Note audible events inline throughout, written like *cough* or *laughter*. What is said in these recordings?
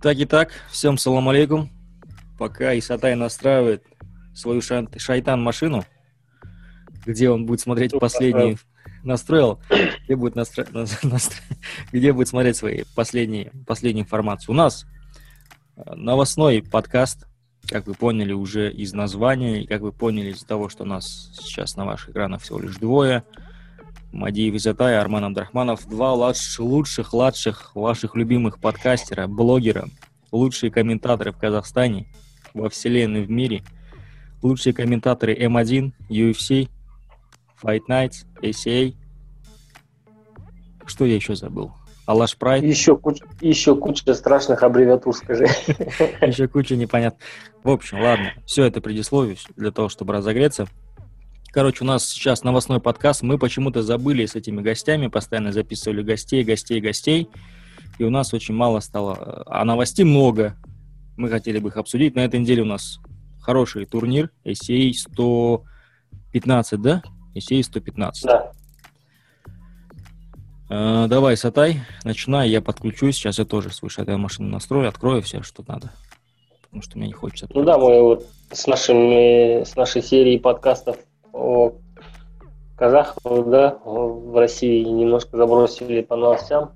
Так и так, всем салам алейкум. Пока Исатай настраивает свою шай- шайтан-машину, где он будет смотреть Ну, последние... Настроил, где будет, настро... *laughs* настро- где будет смотреть свои последние, последнюю информацию. У нас э, новостной подкаст, как вы поняли уже из названия, и как вы поняли из-за того, что нас сейчас на ваших экранах всего лишь двое, Мадиев Изатай, Арман Абдрахманов, два лаш- лучших, ладших ваших любимых подкастера, блогера, лучшие комментаторы в Казахстане, во вселенной, в мире, лучшие комментаторы М1, UFC, Fight Nights, ACA. Что я еще забыл? Алаш Прайд, Еще куча, еще куча страшных аббревиатур, скажи. еще куча непонятно. В общем, ладно, все это предисловие для того, чтобы разогреться. Короче, у нас сейчас новостной подкаст. Мы почему-то забыли с этими гостями, постоянно записывали гостей, гостей, гостей. И у нас очень мало стало. А новостей много. Мы хотели бы их обсудить. На этой неделе у нас хороший турнир. ACA 115, да? ACA 115. Да. Э, давай, Сатай, начинай, я подключусь. Сейчас я тоже свою шатаю машину настрою, открою все, что надо. Потому что мне не хочется. Ну да, мы вот с, нашими, с нашей серией подкастов о казахах, да, в России немножко забросили по новостям.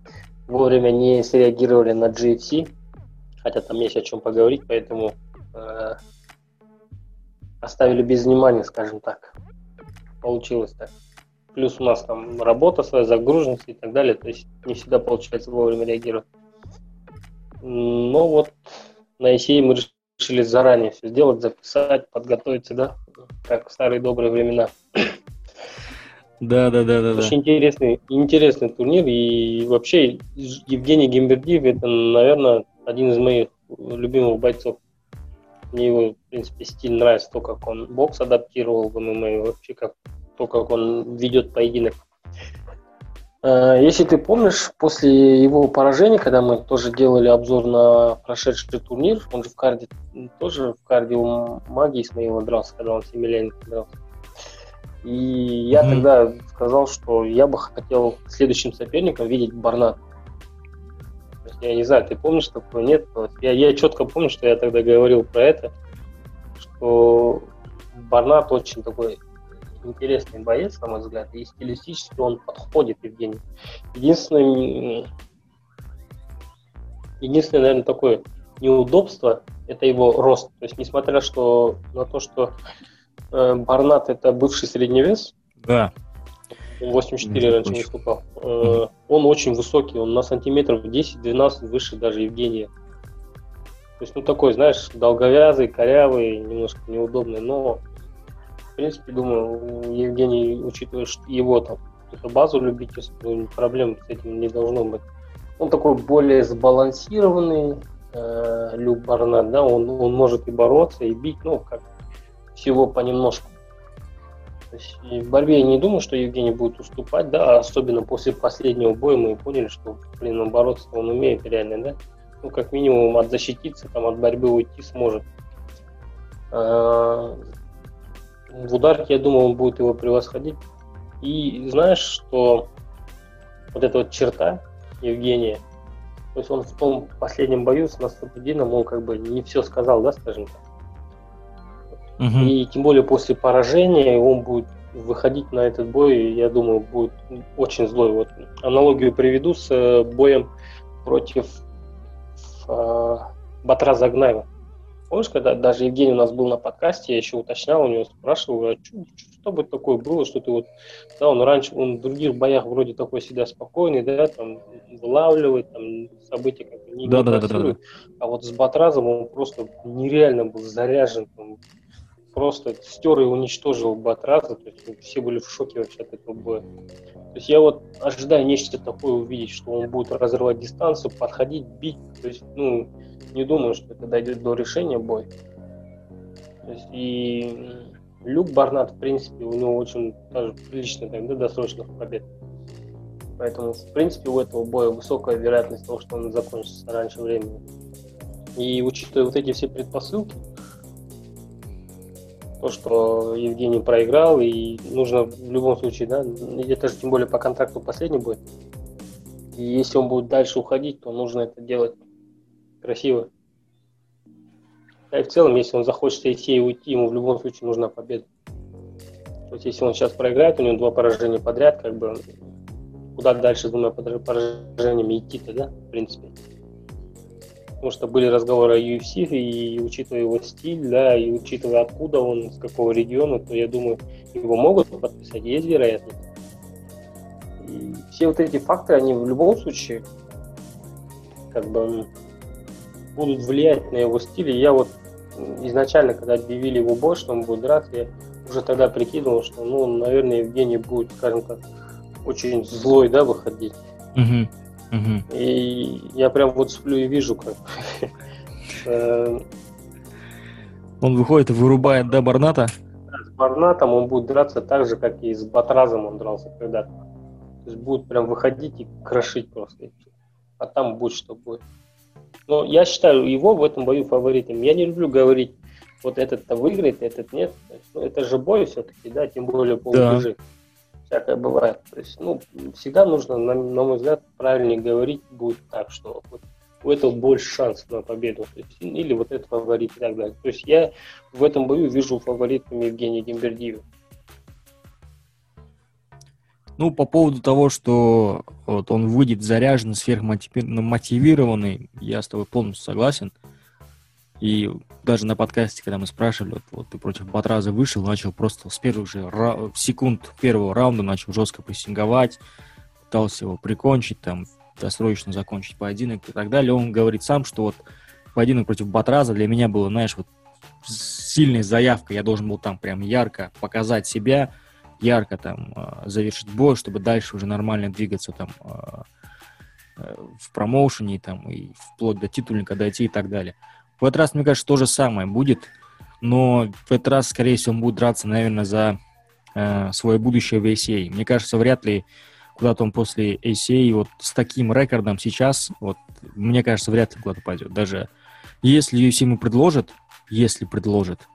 Вовремя не среагировали на GFC, хотя там есть о чем поговорить, поэтому э, оставили без внимания, скажем так. Получилось так. Плюс у нас там работа своя, загруженность и так далее, то есть не всегда получается вовремя реагировать. Но вот на ICA мы решили заранее все сделать, записать, подготовиться, да, как в старые добрые времена. Да, да, да, да, да. Очень интересный, интересный турнир. И вообще Евгений Гимбердиев это, наверное, один из моих любимых бойцов. Мне его, в принципе, стиль нравится, то, как он бокс адаптировал в ММА, и вообще как, то, как он ведет поединок. А, Если ты помнишь, после его поражения, когда мы тоже делали обзор на прошедший турнир, он же в карде, тоже в карде у магии Исмаила дрался, когда он с Емельяненко дрался. И я Мгм. тогда сказал, что я бы хотел следующим соперником видеть Барнат. Я не знаю, ты помнишь такое? Нет. Я, я четко помню, что я тогда говорил про это, что Барнат очень такой интересный боец, на мой взгляд, и стилистически он подходит Евгений. Единственное, единственное, наверное, такое неудобство – это его рост. То есть, несмотря что, на то, что э, Барнат – это бывший средний вес, Да. 84 Мгм, раньше точно. выступал. Э, Он очень высокий, он на сантиметров 10-12 выше даже Евгения. То есть, ну, такой, знаешь, долговязый, корявый, немножко неудобный, но, в принципе, думаю, Евгений, учитывая его там эту базу любительскую, проблем с этим не должно быть. Он такой более сбалансированный, э, Люк Барнат, да, он, он может и бороться, и бить, ну, как всего понемножку. То есть в борьбе я не думаю, что Евгений будет уступать, да, особенно после последнего боя мы поняли, что, блин, он бороться он умеет реально, да. Ну, как минимум, от защититься, там, от борьбы уйти сможет. А, В ударке, я думаю, он будет его превосходить. И знаешь, что вот эта вот черта Евгения, то есть он в том последнем бою с Насрудином, он как бы не все сказал, да, скажем так. Мгм. И тем более после поражения он будет выходить на этот бой, я думаю, будет очень злой. Вот аналогию приведу с э, боем против э, Батра Загнаева. Помнишь, когда даже Евгений у нас был на подкасте, я еще уточнял, у него спрашивал, а чё- что бы такое было, что ты вот, да, он раньше, он в других боях вроде такой всегда спокойный, да, там, вылавливает, там, события как бы не Да, да, да, да, прогнозирует. а вот с Батразом он просто нереально был заряжен, там, просто стер и уничтожил Батраза, то есть все были в шоке вообще от этого боя. То есть я вот ожидаю нечто такое увидеть, что он будет разрывать дистанцию, подходить, бить, то есть, ну, не думаю, что это дойдет до решения боя. То есть и Люк Барнат, в принципе, у него очень даже прилично тогда досрочных побед. Поэтому, в принципе, у этого боя высокая вероятность того, что он закончится раньше времени. И учитывая вот эти все предпосылки, то, что Евгений проиграл, и нужно в любом случае, да, это же тем более по контракту последний бой. И если он будет дальше уходить, то нужно это делать красиво. Да и в целом, если он захочет идти и уйти, ему в любом случае нужна победа. То есть, если он сейчас проиграет, у него два поражения подряд, как бы, куда дальше с двумя поражениями идти-то, да, в принципе. Потому что были разговоры о UFC, и, учитывая его стиль, да, и учитывая откуда он, с какого региона, то я думаю, его могут подписать, есть вероятность. И все вот эти факторы, они в любом случае как бы будут влиять на его стиль. И я вот изначально, когда объявили его бой, что он будет драться, я уже тогда прикидывал, что, ну, наверное, Евгений будет, скажем так, очень злой, да, выходить. Угу. Угу. И я прям вот сплю и вижу, как э, он выходит и вырубает, да, Барната? С Барнатом он будет драться так же, как и с Батразом он дрался когда-то. То есть будет прям выходить и крошить просто. А там будет что будет. Но я считаю его в этом бою фаворитом. Я не люблю говорить, вот этот-то выиграет, этот нет. Ну, это же бой все-таки, да, тем более полубежит. Да. Всякое бывает. То есть, ну, всегда нужно, на, на мой взгляд, правильнее говорить будет так, что вот у этого больше шансов на победу. То есть, или вот этот фаворит и так далее. То есть я в этом бою вижу фаворитом Евгения Гимбердиева. Ну, по поводу того, что вот он выйдет заряженный, сверхмотивированный, я с тобой полностью согласен. И даже на подкасте, когда мы спрашивали, вот, вот ты против Батраза вышел, начал просто с первых же ра- секунд первого раунда начал жестко прессинговать, пытался его прикончить, там, досрочно закончить поединок и так далее. Он говорит сам, что вот поединок против Батраза для меня было, знаешь, вот сильной заявкой. Я должен был там прям ярко показать себя, ярко там а, завершить бой, чтобы дальше уже нормально двигаться там а, э, в промоушене там и вплоть до титульника дойти и так далее. В этот раз, мне кажется, то же самое будет, но в этот раз, скорее всего, он будет драться, наверное, за э, свое будущее в ACA. Мне кажется, вряд ли куда-то он после ACA вот с таким рекордом сейчас, вот, мне кажется, вряд ли куда-то пойдет. Даже если UFC ему предложат, если предложат,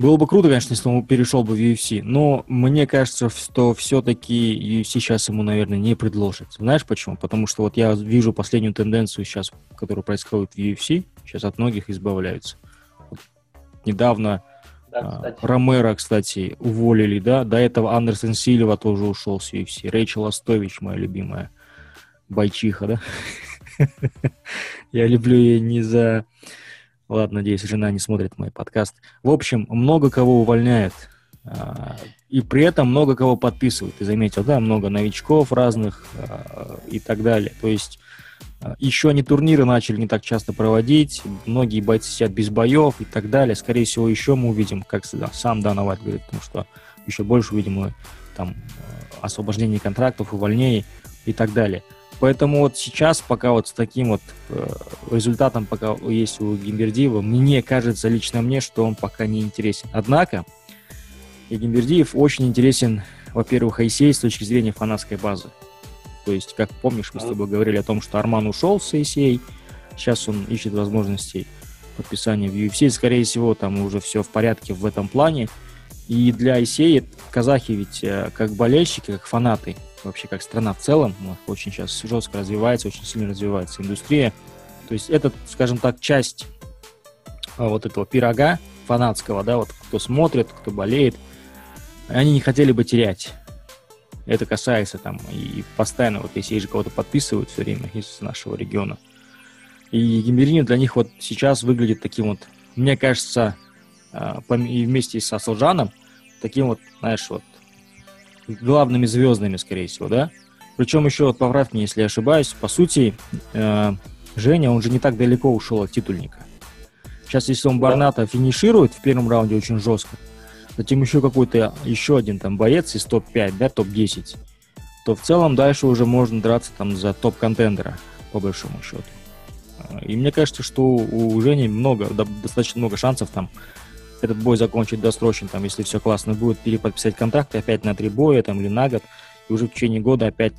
было бы круто, конечно, если он перешел бы в UFC, но мне кажется, что все-таки UFC сейчас ему, наверное, не предложит. Знаешь почему? Потому что вот я вижу последнюю тенденцию сейчас, которая происходит в UFC, сейчас от многих избавляются. Вот недавно да, а, кстати. Ромеро, кстати, уволили, да, до этого Андерсон Сильва тоже ушел с UFC, Рэйчел Остович, моя любимая бойчиха, да? *laughs* Я люблю ее не за Ладно, надеюсь, жена не смотрит мой подкаст. В общем, много кого увольняют. А, и при этом много кого подписывают. Ты заметил, да, много новичков разных а, и так далее. То есть а, еще они турниры начали не так часто проводить, многие бойцы сидят без боев и так далее. Скорее всего, еще мы увидим, как сам Дана Вайт говорит, потому что еще больше увидим там освобождение контрактов, увольнений и так далее. Поэтому вот сейчас, пока вот с таким вот э, результатом, пока есть у Гимбердиева, мне кажется, лично мне, что он пока не интересен. Однако, и Гимбердиев очень интересен, во-первых, ICA с точки зрения фанатской базы. То есть, как помнишь, мы с тобой говорили о том, что Арман ушел с ICA, сейчас он ищет возможностей подписания в UFC, скорее всего, там уже все в порядке в этом плане. И для ICA казахи ведь э, как болельщики, как фанаты, вообще как страна в целом, очень сейчас жестко развивается, очень сильно развивается индустрия. То есть это, скажем так, часть а, вот этого пирога фанатского, да, вот кто смотрит, кто болеет, они не хотели бы терять. Это касается там и постоянно, вот если же кого-то подписывают все время из нашего региона. И Гимберини для них вот сейчас выглядит таким вот, мне кажется, а, и вместе со Солжаном, таким вот, знаешь, вот главными звездами, скорее всего, да? Причем еще, вот поправь меня, если я ошибаюсь, по сути, э, Женя, он же не так далеко ушел от титульника. Сейчас, если он Барната финиширует в первом раунде очень жестко, затем еще какой-то, еще один там боец из топ-5, да, топ-10, то в целом дальше уже можно драться там за топ-контендера, по большому счету. И мне кажется, что у Жени много, достаточно много шансов там этот бой закончить досрочно, там, если все классно будет, переподписать контракт опять на три боя там, или на год, и уже в течение года опять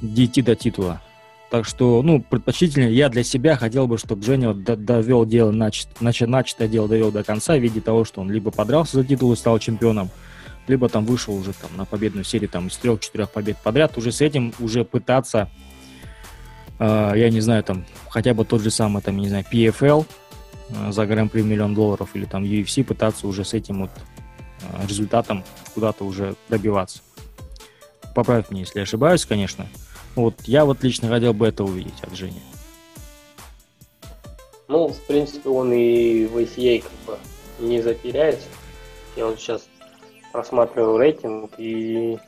дойти до титула. Так что, ну, предпочтительно я для себя хотел бы, чтобы Женя довел дело, нач... Нач... начатое дело довел до конца в виде того, что он либо подрался за титул и стал чемпионом, либо там вышел уже там на победную серию там из трех-четырех побед подряд, уже с этим уже пытаться э, я не знаю, там, хотя бы тот же самый, там, не знаю, PFL за гран-при миллион долларов или там UFC пытаться уже с этим вот э, результатом куда-то уже добиваться. Поправь меня, если ошибаюсь, конечно. Вот я вот лично хотел бы это увидеть от Жени. Ну, в принципе, он и в ACA как бы не затеряется. Я вот сейчас просматриваю рейтинг, и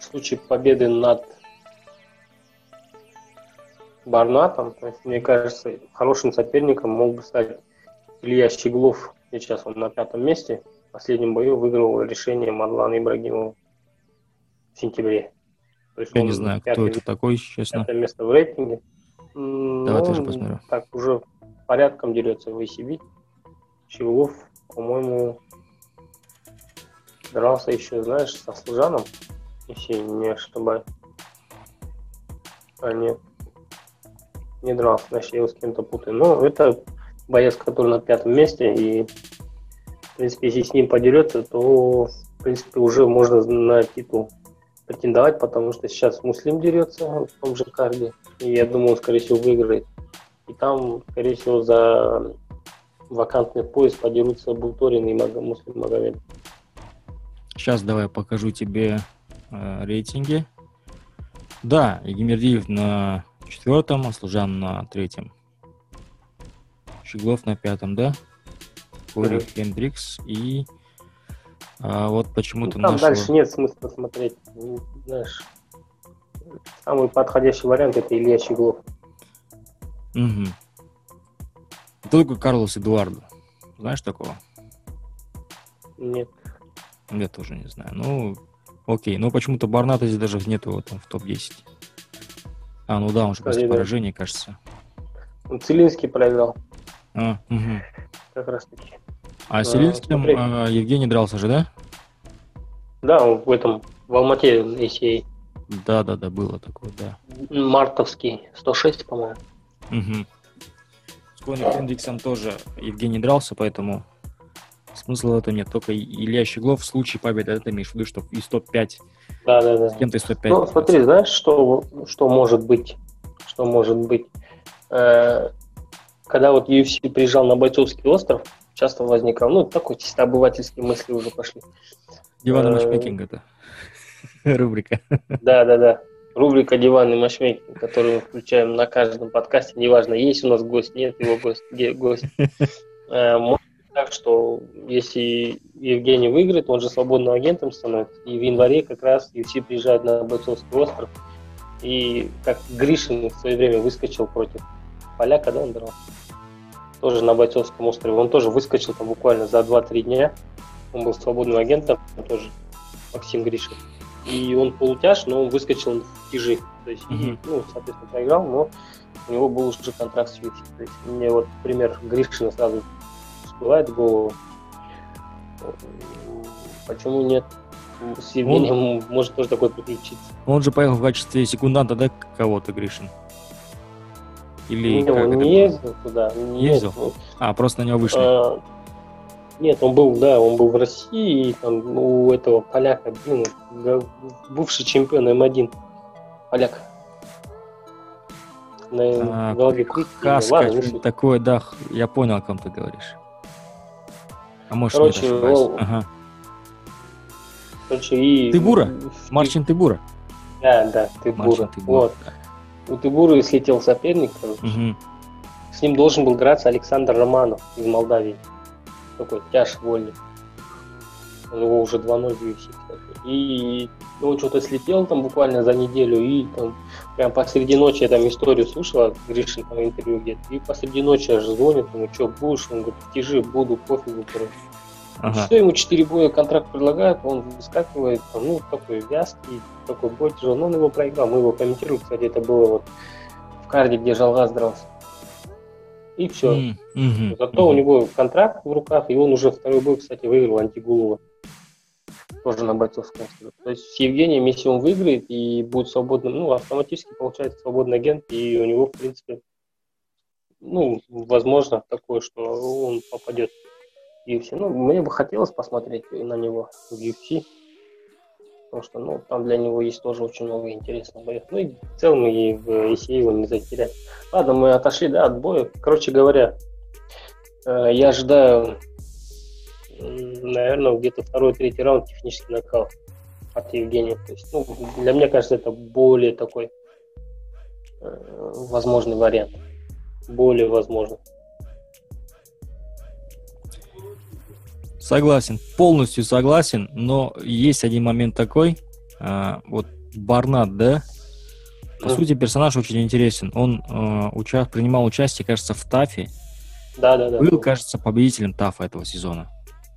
в случае победы над Барнатом, то есть, мне кажется, хорошим соперником мог бы стать Илья Щеглов. Сейчас он на пятом месте. В последнем бою выиграл решение Мадлана Ибрагимова в сентябре. То есть Я не знаю, кто это такой, честно. Пятое место в рейтинге. Давай ну, тоже посмотрю. Так, уже порядком дерется в ACB. Щеглов, по-моему, дрался еще, знаешь, со Служаном, если не ошибаюсь. А, нет. Не дрался, значит, я его с кем-то путаю. Но это боец, который на пятом месте, и, в принципе, если с ним подерется, то, в принципе, уже можно на титул претендовать, потому что сейчас Муслим дерется в том же карде, и я думаю, он, скорее всего, выиграет. И там, скорее всего, за вакантный пояс подерутся Булторин и Муслим Магомед. Сейчас давай покажу тебе э, рейтинги. Да, Егимердиев на четвертом, Аслужан на третьем. Щеглов на пятом, да? Кори mm Хендрикс и а, вот почему-то ну, Там нашего... дальше нет смысла смотреть. Ну, знаешь, самый подходящий вариант это Илья Щеглов. Угу. Кто такой Карлос Эдуардо? Знаешь такого? Нет. Я тоже не знаю. Ну, окей. Но почему-то Барната здесь даже нету его там в топ-10. А, ну да, он же после поражения, кажется. Он Целинский проиграл. А, угу. Как раз таки. А с Целинским а, Евгений дрался же, да? Да, в этом, в Алмате ACA. Да, да, да, было такое, да. Мартовский, 106, по-моему. Угу. С Кони Хендриксом тоже Евгений дрался, поэтому смысла в этом нет. Только Илья Щеглов в случае победы, это имеешь в виду, что из топ-5 да, да, да. с кем-то из топ-5. Ну, смотри, знаешь, что, что может быть? Что может быть? Э, когда вот UFC приезжал на Бойцовский остров, часто возникал, ну, такой чисто обывательские мысли уже пошли. Диванный э, матчмейкинг это *laughs* рубрика. Да, да, да. Рубрика «Диванный матчмейкинг», которую мы включаем на каждом подкасте. Неважно, есть у нас гость, нет его гость, где гость. *laughs* Э, так, что если Евгений выиграет, он же свободным агентом становится. И в январе как раз UFC приезжает на Бойцовский остров. И как Гришин в свое время выскочил против поляка, да, он дрался? Тоже на Бойцовском острове. Он тоже выскочил там буквально за 2-3 дня. Он был свободным агентом, тоже Максим Гришин. И он полутяж, но он выскочил в тяжи. То есть, mm-hmm. ну, соответственно, проиграл, но у него был уже контракт с UFC. То есть, мне вот пример Гришина сразу всплывает в голову. Почему нет? С Евгением он, может тоже такой приключиться. Он же поехал в качестве секунданта, да, кого-то, Гришин? Или не, он не ездил туда. Не ездил? Нет. А, просто на него вышли. А, нет, он был, да, он был в России, и там у этого поляка, блин, бывший чемпион М1. Поляк. На а, голове Хаска, такое, да, я понял, о ком ты говоришь. А может, Короче, нет, ошибаюсь. Ага. Короче, и... Тыбура? Марчин Тыбура? Да, да, Тыбура. Вот. У Тыбуры слетел соперник, короче. Угу. С ним должен был драться Александр Романов из Молдавии. Такой тяж вольник. У него уже 2-0 в UFC. И он что-то слетел там буквально за неделю, и там прям посреди ночи я там историю слушал, Гришин там интервью где-то, и посреди ночи аж звонит, ему, что будешь? Он говорит, тяжи, буду, пофигу, короче. Ага. Все, ему 4 боя контракт предлагают, он выскакивает, ну, такой вязкий, такой бой тяжелый, но он его проиграл, мы его комментируем, кстати, это было вот в карде, где Жалгаз дрался. И все. Mm-hmm. Зато mm-hmm. у него контракт в руках, и он уже второй бой, кстати, выиграл Антигулова тоже на бойцовском. То есть с Евгением, если он выиграет и будет свободным, ну, автоматически получается свободный агент, и у него, в принципе, ну, возможно такое, что он попадет в UFC. Ну, мне бы хотелось посмотреть на него в UFC. потому что ну, там для него есть тоже очень много интересных боев. Ну и в целом и в ECA его не затерять. Ладно, мы отошли да, от боя. Короче говоря, э, я ожидаю, наверное, где-то второй-третий раунд технический нокаут от Евгения. То есть, ну, для меня кажется, это более такой э, возможный вариант. Более возможный. Согласен, полностью согласен, но есть один момент такой, а, вот Барнат, да, по да. сути персонаж очень интересен. Он а, уча- принимал участие, кажется, в ТАФе. Да, да, да. Был, кажется, победителем ТАФа этого сезона.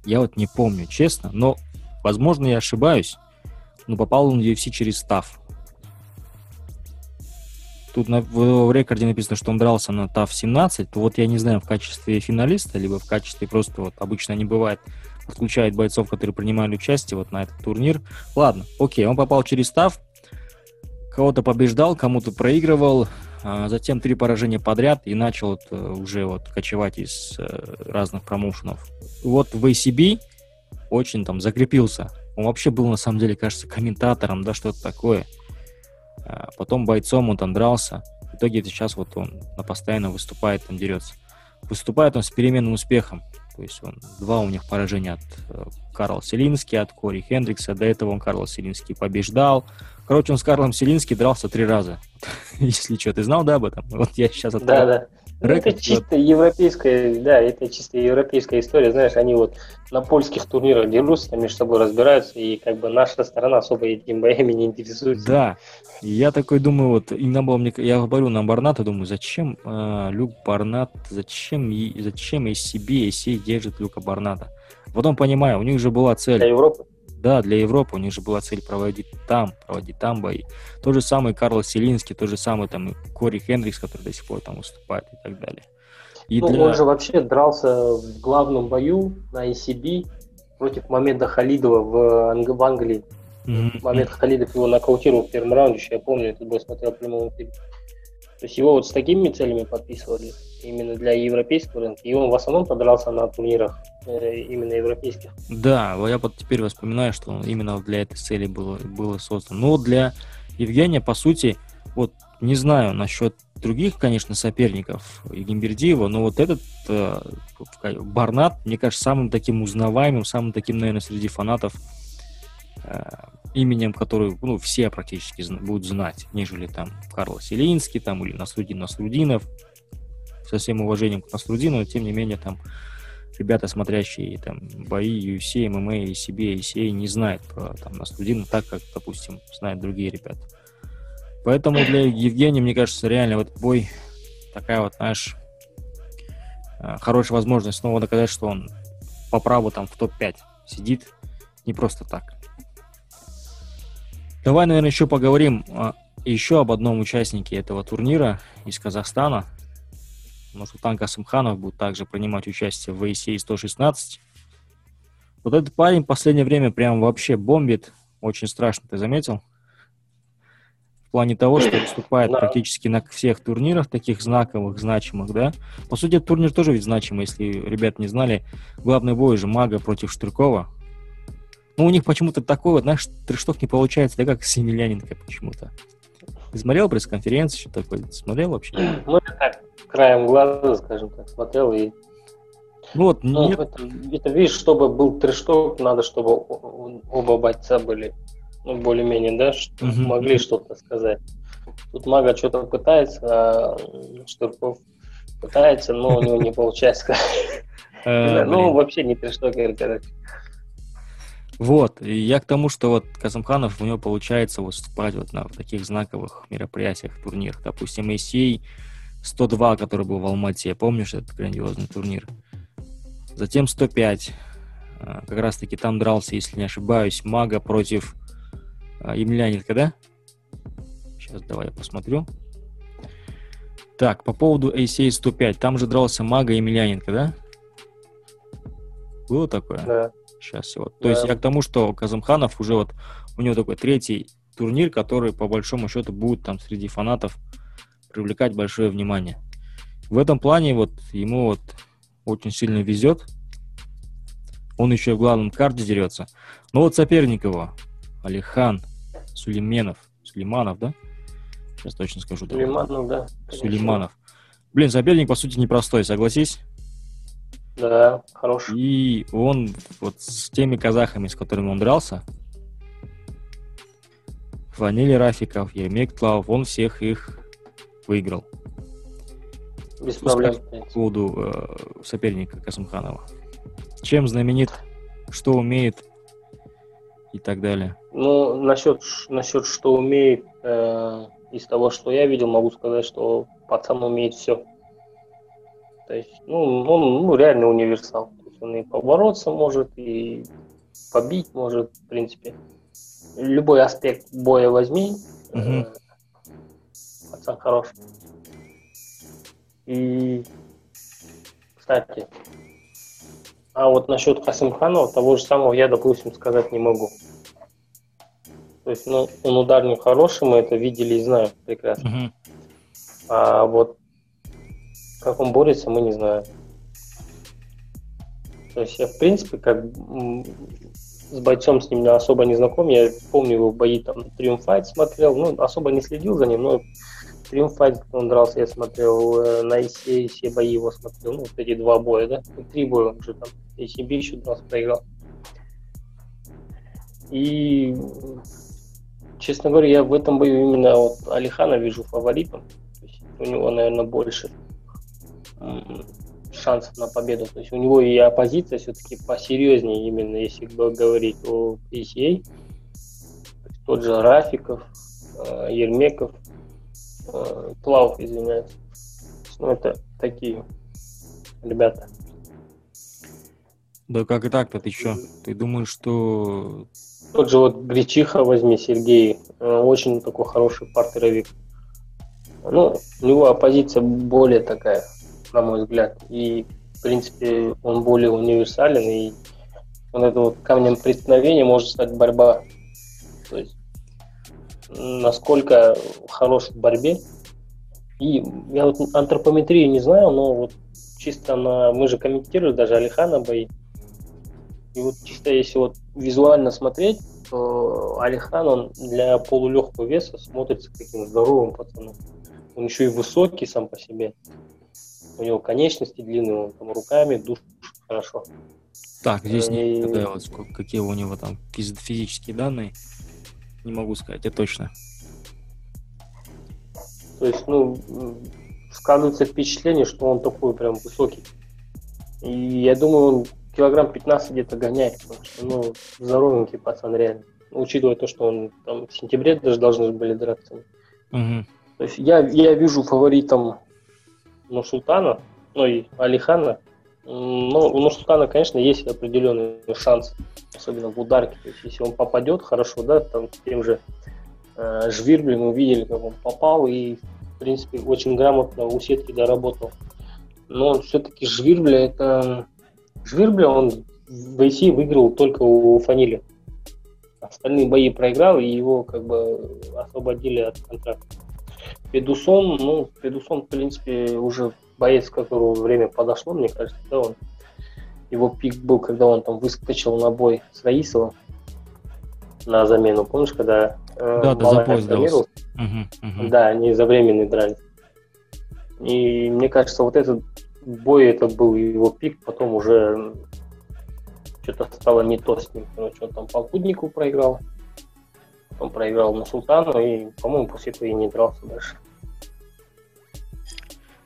Я вот не помню, честно, но, возможно, я ошибаюсь, но попал он в UFC через ТАФ. Тут на, в, в рекорде написано, что он дрался на ТАФ-17, то вот я не знаю, в качестве финалиста, либо в качестве просто, вот обычно не бывает, подключает бойцов, которые принимали участие вот на этот турнир. Ладно, окей, он попал через ТАФ, кого-то побеждал, кому-то проигрывал, а затем три поражения подряд и начал вот, э, уже вот кочевать из э, разных промоушенов. Вот в ACB очень там закрепился. Он вообще был, на самом деле, кажется, комментатором, да, что-то такое. А потом бойцом он там дрался. В итоге сейчас вот он на постоянно выступает, там дерется. Выступает он с переменным успехом. То есть он два у них поражения от э, Карла Селински, от Кори Хендрикса. До этого он Карл Селинский побеждал. Короче, он с Карлом Селински дрался три раза. *laughs* Если что, ты знал, да, об этом? Вот я сейчас открыл. Да, да. Ну, это чисто европейская, да, это чисто европейская история. Знаешь, они вот на польских турнирах дерутся, там между собой разбираются, и как бы наша сторона особо этим боями не интересуется. Да, я такой думаю, вот именно было мне, я говорю на Барната, думаю, зачем э, Люк Барнат, зачем, зачем из себе сей держит Люка Барната? Потом понимаю, у них же была цель. Для Европы? Да, для Европы у них же была цель проводить там, проводить там бои. То же самое Карл Селинский, то же самое там Кори Хендрикс, который до сих пор там выступает и так далее. И ну, для... он же вообще дрался в главном бою на ECB против Мамеда Халидова в, Анг... в Англии. Mm-hmm. Момент Халидов его нокаутировал в первом раунде, еще я помню, этот бой смотрел в прямом эфире. То есть его вот с такими целями подписывали именно для европейского рынка. И он в основном подрался на турнирах э, именно европейских. Да, я вот теперь вспоминаю, что он именно для этой цели было, было создано. Но для Евгения, по сути, вот не знаю насчет других, конечно, соперников Гимбердиева, но вот этот э, Барнат, мне кажется, самым таким узнаваемым, самым таким, наверное, среди фанатов именем, который ну, все практически будут знать, нежели там Карл Селинский там, или Насрудин Насрудинов, со всем уважением к Насрудину, но тем не менее там ребята, смотрящие там бои UFC, ММА и себе, и сей, не знают про там Насрудина так, как, допустим, знают другие ребята. Поэтому для Евгения, мне кажется, реально вот бой такая вот, знаешь, э, хорошая возможность снова доказать, что он по праву там в топ-5 сидит не просто так. Давай, наверное, еще поговорим а, еще об одном участнике этого турнира из Казахстана. Нурсултан Касымханов будет также принимать участие в ACA 116. Вот этот парень в последнее время прям вообще бомбит. Очень страшно, ты заметил? В плане того, что выступает *clears throat* да. практически на всех турнирах, таких знаковых, значимых, да? По сути, турнир тоже ведь значимый, если ребят не знали. Главный бой же Мага против Штыркова. Ну, у них почему-то такой вот, знаешь, трешток не получается, да как с Емельяненко почему-то. Ты смотрел пресс-конференцию, что такое? Смотрел вообще? Ну, так, краем глаза, скажем так, смотрел и... Ну, вот, ну, нет... это, это, видишь, чтобы был трешток, надо, чтобы оба бойца были, ну, более-менее, да, что угу. могли что-то сказать. Тут Мага что-то пытается, а Штурков пытается, но у него не получается. *laughs* Э, ну, вообще не трешток, короче. Вот, и я к тому, что вот Казамханов, у него получается выступать вот на таких знаковых мероприятиях, турнирах. Допустим, ACA 102, который был в Алмате, помнишь этот грандиозный турнир? Затем 105, а, как раз-таки там дрался, если не ошибаюсь, Мага против а, Емельяненко, да? Сейчас давай я посмотрю. Так, по поводу ACA 105, там же дрался Мага Емельяненко, да? Было такое? Да. Сейчас вот. То да. есть я к тому, что Казамханов уже вот у него такой третий турнир, который по большому счету будет там среди фанатов привлекать большое внимание. В этом плане вот ему вот очень сильно везет. Он еще в главном карте дерется. Но вот соперник его, Алихан Сулейменов. Сулейманов, да? Сейчас точно скажу. Сулейманов, да. Конечно. Сулейманов. Блин, соперник, по сути, непростой, согласись? Да, хороший. И он вот с теми казахами, с которыми он дрался, Ванили Рафиков, Ермек Тлав, он всех их выиграл. Без проблем. По поводу э, соперника Касымханова. Чем знаменит, что умеет и так далее. Ну, насчет, насчет что умеет, э, из того, что я видел, могу сказать, что пацан умеет все. То есть, ну, он ну, реально универсал. То есть он и побороться может, и побить может, в принципе. Любой аспект боя возьми, угу. э, пацан хороший. И, кстати, а вот насчет Хасимханова, того же самого я, допустим, сказать не могу. То есть, ну, он ударник хороший, мы это видели и знаем прекрасно. Uh-huh. А вот как он борется, мы не знаем. То есть я, в принципе, как с бойцом с ним особо не знаком. Я помню его бои там Fight смотрел, ну, особо не следил за ним, но Fight, он дрался, я смотрел, э, на ICA все бои его смотрел, ну, вот эти два боя, да, ну, три боя он уже там, ACB еще дрался, проиграл. И, честно говоря, я в этом бою именно вот Алихана вижу фаворитом. У него, наверное, больше шансов на победу. То есть у него и оппозиция все-таки посерьезнее, именно если говорить о PCA. Тот же Рафиков, э, Ермеков, э, Клауф, извиняюсь. Ну, это такие ребята. Да как и так-то ты что? Ты думаешь, что... Тот же вот Гречиха возьми, Сергей, э, очень такой хороший партеровик. Ну, у него оппозиция более такая на мой взгляд. И, в принципе, он более универсален, и вот это вот камнем преткновения может стать борьба. То есть, насколько хорош в борьбе. И я вот антропометрию не знаю, но вот чисто на... Мы же комментировали даже Алихана бои. И вот чисто если вот визуально смотреть, то Алихан, он для полулегкого веса смотрится каким здоровым пацаном. Он еще и высокий сам по себе у него конечности длинные, он там руками душит хорошо. Так, здесь не вот сколько, какие у него там физические данные, не могу сказать, это точно. То есть, ну, складывается впечатление, что он такой прям высокий. И я думаю, он килограмм 15 где-то гоняет, потому что, ну, здоровенький пацан реально. Учитывая то, что он там в сентябре даже должны были драться. Угу. То есть я, я вижу фаворитом Нурсултана, ну и Алихана, но у Нурсултана, конечно, есть определенный шанс, особенно в ударке. То есть, если он попадет хорошо, да, там тем же э, Жвирбли мы видели, как он попал и, в принципе, очень грамотно у сетки доработал. Но все-таки Жвирбля это... Жвирбля он в IC выиграл только у Фанили. Остальные бои проиграл, и его как бы освободили от контракта. Педусон, ну, Педусон, в принципе, уже боец, которого время подошло, мне кажется, да, он его пик был, когда он там выскочил на бой с Раисовым на замену. Помнишь, когда э, да, да, за пояс угу, угу. Да, они за временный дрались. И мне кажется, вот этот бой, это был его пик, потом уже что-то стало не то с ним. Короче, он там полкуднику проиграл, он проиграл на Султану и, по-моему, после этого и не дрался дальше.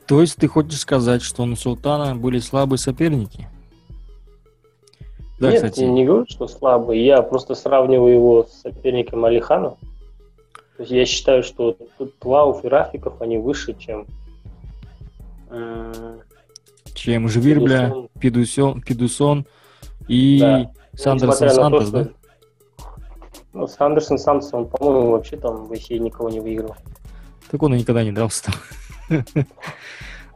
То есть ты хочешь сказать, что на Султана были слабые соперники? Да, Нет, кстати. я не говорю, что слабый. Я просто сравниваю его с соперником Алихана. То есть я считаю, что тут Плауф и Рафиков, они выше, чем... Э, чем Жвирбля, Педусон, Педусон и да. Сандерсон Сантос, да? Ну, с Андерсон Санс, он, по-моему, вообще там в России никого не выиграл. Так он и никогда не дрался там. *laughs*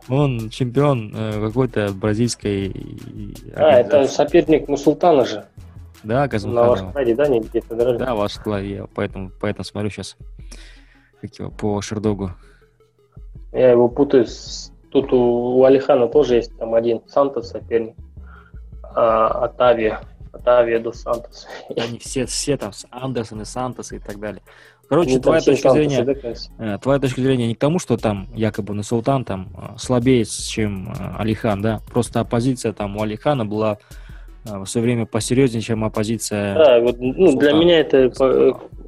Он чемпион э, какой-то бразильской... А, это соперник Мусултана же. Да, Казахстана. На Вашкладе, да, не где-то дрались? Да, Вашкладе, я поэтому, поэтому смотрю сейчас как его, по Шердогу. Я его путаю с... Тут у, у Алихана тоже есть там один Сантос соперник, а, Атавия Отавия, Дос Сантос. Они все, все там, Андерсон и Сантос и так далее. Короче, ну, твоя точка зрения, э, твоя точка зрения не к тому, что там якобы на Султан там э, слабее, чем э, Алихан, да? Просто оппозиция там у Алихана была в свое время посерьезнее, чем оппозиция. Да, вот, ну, для меня это,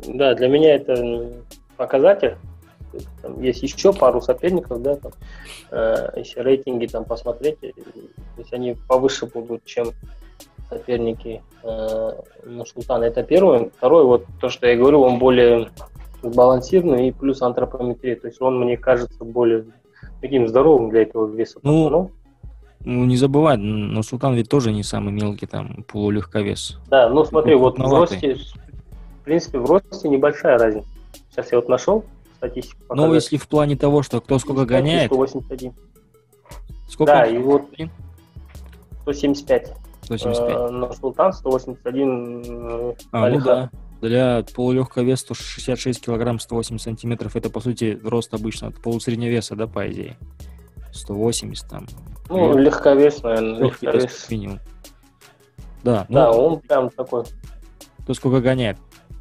да, для меня это показатель. Там есть еще пару соперников, да, там, э, если рейтинги там посмотреть, то есть они повыше будут, чем соперники э, Нурсултана. Это первое. Второе, вот то, что я говорю, он более сбалансированный и плюс антропометрия. То есть он, мне кажется, более таким здоровым для этого веса. Ну, ну не забывай, но Султан ведь тоже не самый мелкий там полулегковес. Да, ну смотри, вот в росте, в принципе, в росте небольшая разница. Сейчас я вот нашел статистику. Ну, если в плане того, что кто сколько гоняет. 181. Сколько? Да, и вот 175. 175. Э, на Султан 181 э, а, ну да. Для полулегкого веса 166 килограмм 180 сантиметров это по сути рост обычно от полусреднего веса, да, по идее. 180 там. Ну, Лег... легковес, наверное, Легкий легковес. минимум. Да, ну, да, он прям такой. То сколько гоняет,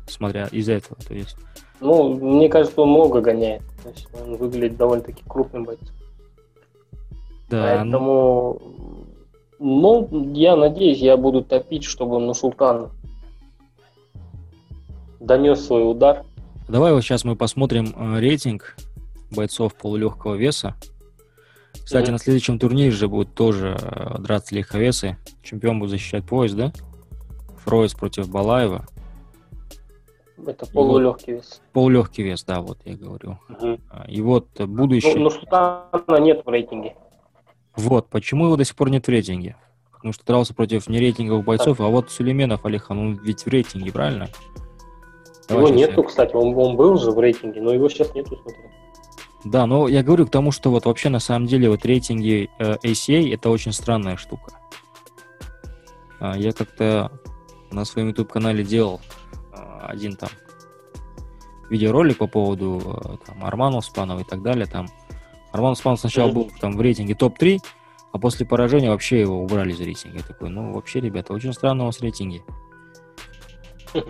смотря из этого, то есть. Ну, мне кажется, он много гоняет. То есть он выглядит довольно-таки крупным бойцом. Да. Поэтому ну, я надеюсь, я буду топить, чтобы на Султан донес свой удар. Давай вот сейчас мы посмотрим э, рейтинг бойцов полулегкого веса. Кстати, mm-hmm. на следующем турнире же будут тоже э, драться легковесы. Чемпион будет защищать пояс, да? Фройс против Балаева. Это полулегкий вот, вес. Полулегкий вес, да, вот я говорю. Угу. И вот будущий... Ну, но Султана нет в рейтинге. Вот, почему его до сих пор нет в рейтинге? Потому что дрался против нерейтинговых бойцов, а вот Сулейменов Алихан, он ведь в рейтинге, правильно? Его нету, я... кстати, он, он был же в рейтинге, но его сейчас нету, смотри. Да, но я говорю к тому, что вот вообще на самом деле вот рейтинги э, ACA это очень странная штука. А, я как-то на своем YouTube канале делал а, один там видеоролик по поводу э, там, Арманов, Спанова и так далее. Там Арман Спан сначала был там в рейтинге топ-3, а после поражения вообще его убрали из рейтинга. Я такой, ну, вообще, ребята, очень странно у вас рейтинги. *laughs*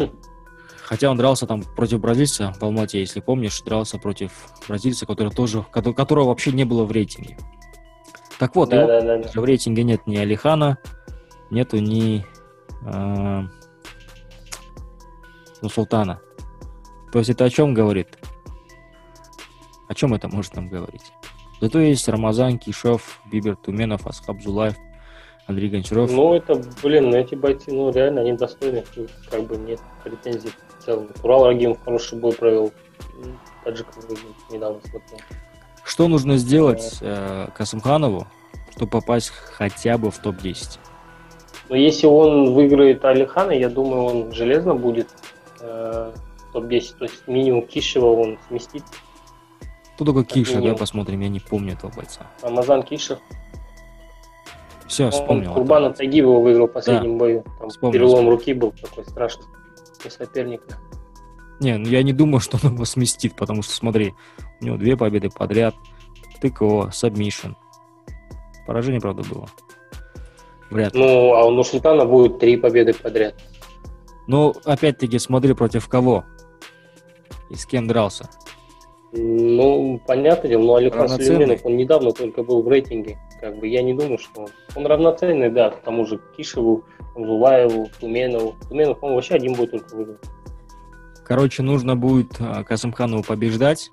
Хотя он дрался там против бразильца в Алмате, если помнишь, дрался против бразильца, который тоже, которого вообще не было в рейтинге. Так вот, да, его, да, да, в рейтинге нет ни Алихана, нету ни э, ну, Султана. То есть это о чем говорит? О чем это может нам говорить? Зато есть Рамазан, Кишов, Бибер Туменов, Асхаб Зулаев, Андрей Гончаров. Ну, это, блин, ну, эти бойцы, ну, реально, они достойны, как бы нет претензий в целом. Урал Рагимов хороший бой провел, Таджиков недавно смотрел. Что нужно сделать э, Касымханову, чтобы попасть хотя бы в топ-10? Ну, если он выиграет Алихана, я думаю, он железно будет э, топ-10. То есть минимум Кишева он сместит кто такой Киша, да, посмотрим, я не помню этого бойца. Рамазан Киша. Все, вспомнил. Курбана Тагибова выиграл в последнем да. бою. Там вспомнил, перелом вспомнил. руки был такой страшный для соперника. Не, ну я не думаю, *laughs* что он его сместит, потому что, смотри, у него две победы подряд, TKO, submission. Поражение, правда, было. Вряд ли. Ну, а у Нурсултана будет три победы подряд. Ну, опять-таки, смотри, против кого и с кем дрался. Ну, понятно дело, но Алихан Сулейменов, он недавно только был в рейтинге. Как бы я не думаю, что он, он равноценный, да, к тому же Кишеву, Зулаеву, Туменову. Туменов, он вообще один будет только выиграть. Короче, нужно будет а, Касымханову побеждать,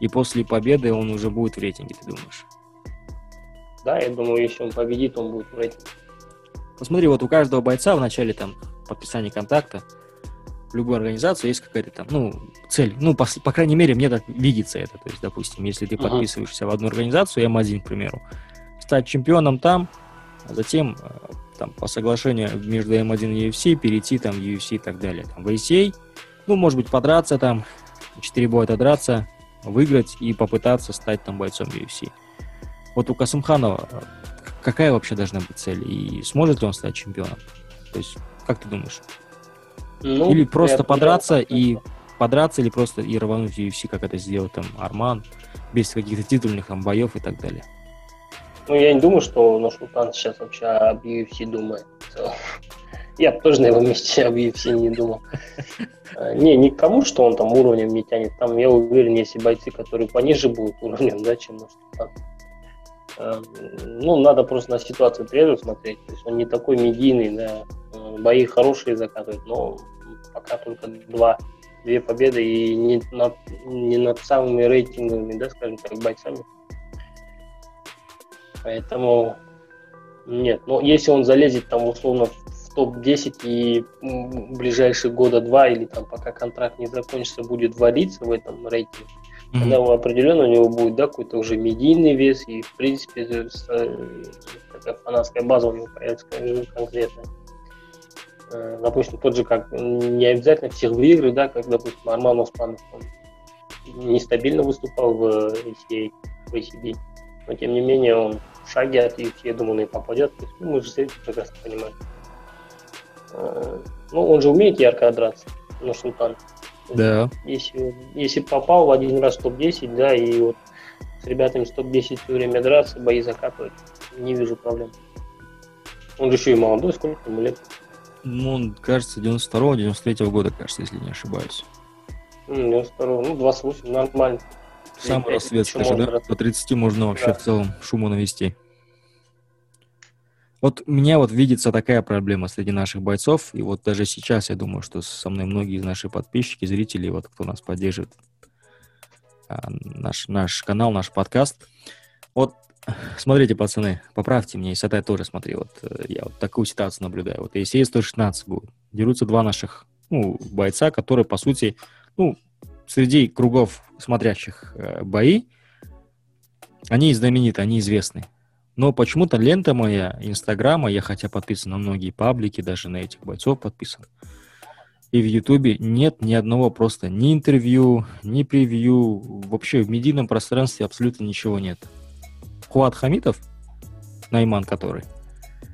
и после победы он уже будет в рейтинге, ты думаешь? Да, я думаю, если он победит, он будет в рейтинге. Посмотри, вот у каждого бойца в начале там подписания контакта в любую организацию есть какая-то там, ну, цель. Ну, по, по крайней мере, мне так видится это. То есть, допустим, если ты uh-huh. подписываешься в одну организацию, М1, к примеру, стать чемпионом там, а затем э, там, по соглашению между М1 и UFC перейти там в UFC и так далее. Там, в ACA, ну, может быть, подраться там, 4 боя отодраться, выиграть и попытаться стать там бойцом UFC. Вот у Касымханова э, какая вообще должна быть цель? И сможет ли он стать чемпионом? То есть, как ты думаешь? Ну, или просто подраться и подраться, или просто и рвануть UFC, как это сделал там Арман, без каких-то титульных там боев и так далее. Ну, я не думаю, что наш Султан сейчас вообще об UFC думает. *laughs* Я бы тоже на его месте об UFC не думал. А, не, не к тому, что он там уровнем не тянет. Там, я уверен, есть и бойцы, которые пониже будут уровнем, да, чем может там. А, ну, надо просто на ситуацию трезво смотреть. То есть он не такой медийный, да. Бои хорошие закатывает, но пока только два, две победы и не над, не над самыми рейтинговыми, да, скажем так, бойцами. Поэтому нет. Но если он залезет там условно в топ-10 и в ближайшие года два или там пока контракт не закончится, будет вариться в этом рейтинге, mm-hmm. тогда определенно у него будет да, какой-то уже медийный вес и в принципе э, такая фанатская база у него появится конкретная. Э, допустим, тот же, как не обязательно всех в игры, да, как, допустим, Арман Оспанов, он нестабильно выступал в ACA, в ACD, но тем не менее он в шаге от UFC, я думаю, он и попадет. Ну, мы же все прекрасно понимаем. Э, ну, он же умеет ярко драться, но Султан. Да. Если, если попал в один раз в топ-10, да, и вот с ребятами с топ-10 все время драться, бои закатывать, не вижу проблем. Он же еще и молодой, сколько ему лет? Ну, он, кажется, 92-го, 93-го года, кажется, если не ошибаюсь. 92-го, ну, 28, нормально. Самый рассвет, скажи, да? По 30 можно вообще да. в целом шуму навести. Вот у меня вот видится такая проблема среди наших бойцов, и вот даже сейчас я думаю, что со мной многие из наших подписчики, зрители, вот кто нас поддерживает, а, наш, наш канал, наш подкаст. Вот Смотрите, пацаны, поправьте меня, если я тоже смотри, вот э, я вот такую ситуацию наблюдаю. Вот если есть 116 будет, дерутся два наших, ну, бойца, которые, по сути, ну, среди кругов смотрящих э, бои, они знамениты, они известны. Но почему-то лента моя, инстаграма, я хотя подписан на многие паблики, даже на этих бойцов подписан, и в Ютубе нет ни одного просто ни интервью, ни превью, вообще в медийном пространстве абсолютно ничего нет. Хуат Хамитов, Найман который,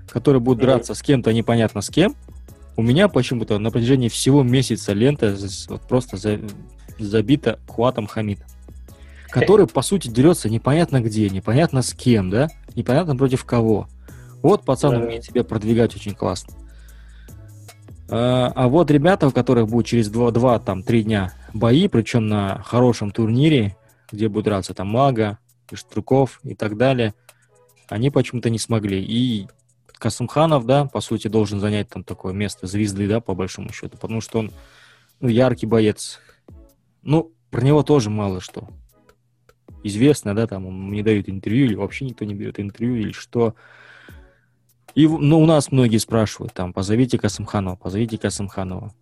который будет драться с кем-то непонятно с кем, у меня почему-то на протяжении всего месяца лента вот просто за, забита Хуатом Хамид, который, по сути, дерется непонятно где, непонятно с кем, да, непонятно против кого. Вот пацан умеет себя продвигать очень классно. А, а вот ребята, у которых будет через 2-3 там, дня бои, причем на хорошем турнире, где будет драться там Мага, Штурков и так далее, они почему-то не смогли. И Касымханов, да, по сути, должен занять там такое место звезды, да, по большому счету, потому что он ну, яркий боец. Ну, про него тоже мало что. Известно, да, там не дают интервью, или вообще никто не берет интервью, или что. И ну, у нас многие спрашивают, там, позовите Касымханова, позовите Касымханова.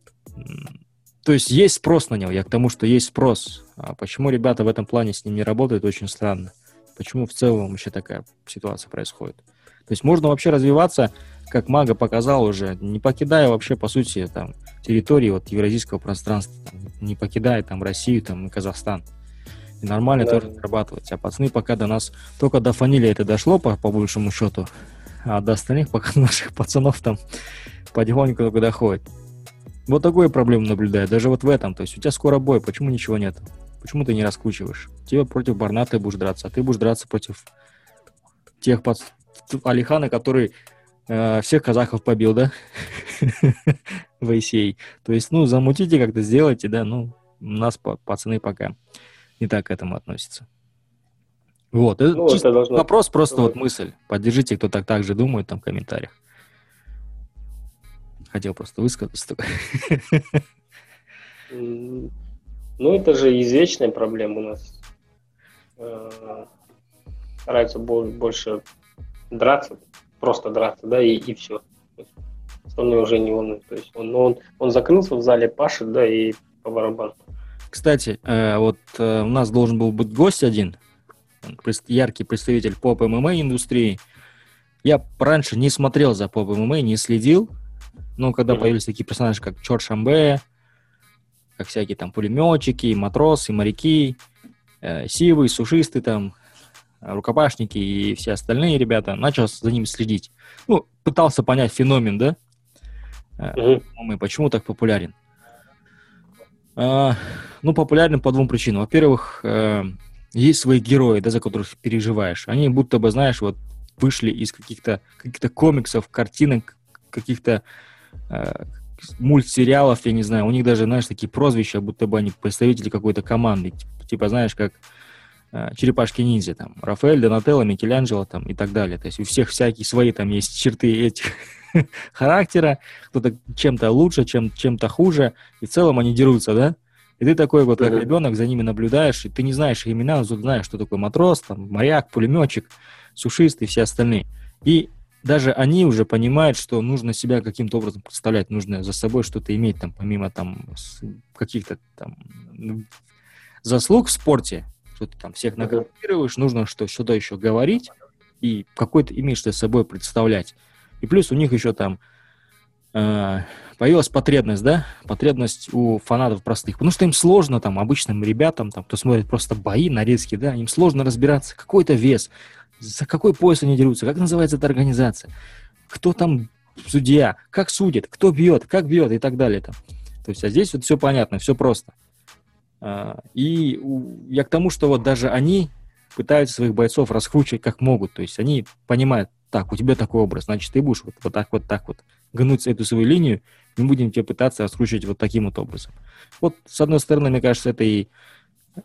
То есть есть спрос на него. Я к тому, что есть спрос. А почему ребята в этом плане с ним не работают, очень странно. Почему в целом вообще такая ситуация происходит? То есть можно вообще развиваться, как Мага показал уже, не покидая вообще, по сути, там, территории вот евразийского пространства, там, не покидая там Россию там, и Казахстан. И нормально да. тоже зарабатывать. А пацаны пока до нас, только до фамилии это дошло, по, по большему счету, а до остальных пока *laughs* наших пацанов там потихоньку только доходит. Вот такую проблему наблюдаю, даже вот в этом. То есть у тебя скоро бой, почему ничего нет? Почему ты не раскручиваешь? Тебе против Барна ты будешь драться, а ты будешь драться против тех пац... Алихана, который э, всех казахов побил, да? *laughs* В ACA. То есть, ну, замутите как-то, сделайте, да, ну, у нас пацаны пока не так к этому относятся. Вот, это, ну, это должно... вопрос, просто вот мысль. Поддержите, кто так, так же думает там в комментариях. Хотел просто высказаться. Ну, это же извечная проблема у нас. Э, стараются больше драться, просто драться, да, и, и все. Остальное уже не волнует. То есть он, он, он закрылся в зале, пашет, да, и по барабану. Кстати, э, вот э, у нас должен был быть гость один, яркий представитель поп-ММА индустрии. Я раньше не смотрел за поп-ММА, не следил, ну, когда mm-hmm. появились такие персонажи, как Чор Шамбе, как всякие там пулеметчики, матросы, моряки, э, сивы, сушисты там, рукопашники и все остальные ребята, начал за ними следить. Ну, пытался понять феномен, да? Mm-hmm. Почему так популярен? А, ну, популярен по двум причинам. Во-первых, э, есть свои герои, да, за которых переживаешь. Они будто бы, знаешь, вот вышли из каких-то каких комиксов, картинок, каких-то э, мультсериалов, я не знаю, у них даже, знаешь, такие прозвища, будто бы они представители какой-то команды, типа, знаешь, как э, черепашки-ниндзя, там, Рафаэль, Донателло, Микеланджело, там, и так далее. То есть у всех всякие свои там есть черты этих *laughs* характера, кто-то чем-то лучше, чем, чем-то хуже, и в целом они дерутся, да? И ты такой вот, как ребенок, за ними наблюдаешь, и ты не знаешь их имена, но знаешь, что такое матрос, там, моряк, пулеметчик, сушист и все остальные. И даже они уже понимают, что нужно себя каким-то образом представлять, нужно за собой что-то иметь, там, помимо там каких-то там заслуг в спорте, что ты там всех наградируешь, нужно что, что-то еще говорить и какой-то имеешь что собой представлять. И плюс у них еще там э, появилась потребность, да, потребность у фанатов простых, потому что им сложно там обычным ребятам, там, кто смотрит просто бои, нарезки, да, им сложно разбираться, какой-то вес, за какой пояс они дерутся, как называется эта организация, кто там судья, как судит, кто бьет, как бьет и так далее. Там. То есть, а здесь вот все понятно, все просто. А, и я к тому, что вот даже они пытаются своих бойцов раскручивать как могут. То есть они понимают, так, у тебя такой образ, значит, ты будешь вот, вот так, вот так вот гнуть эту свою линию, мы будем тебе пытаться раскручивать вот таким вот образом. Вот, с одной стороны, мне кажется, это и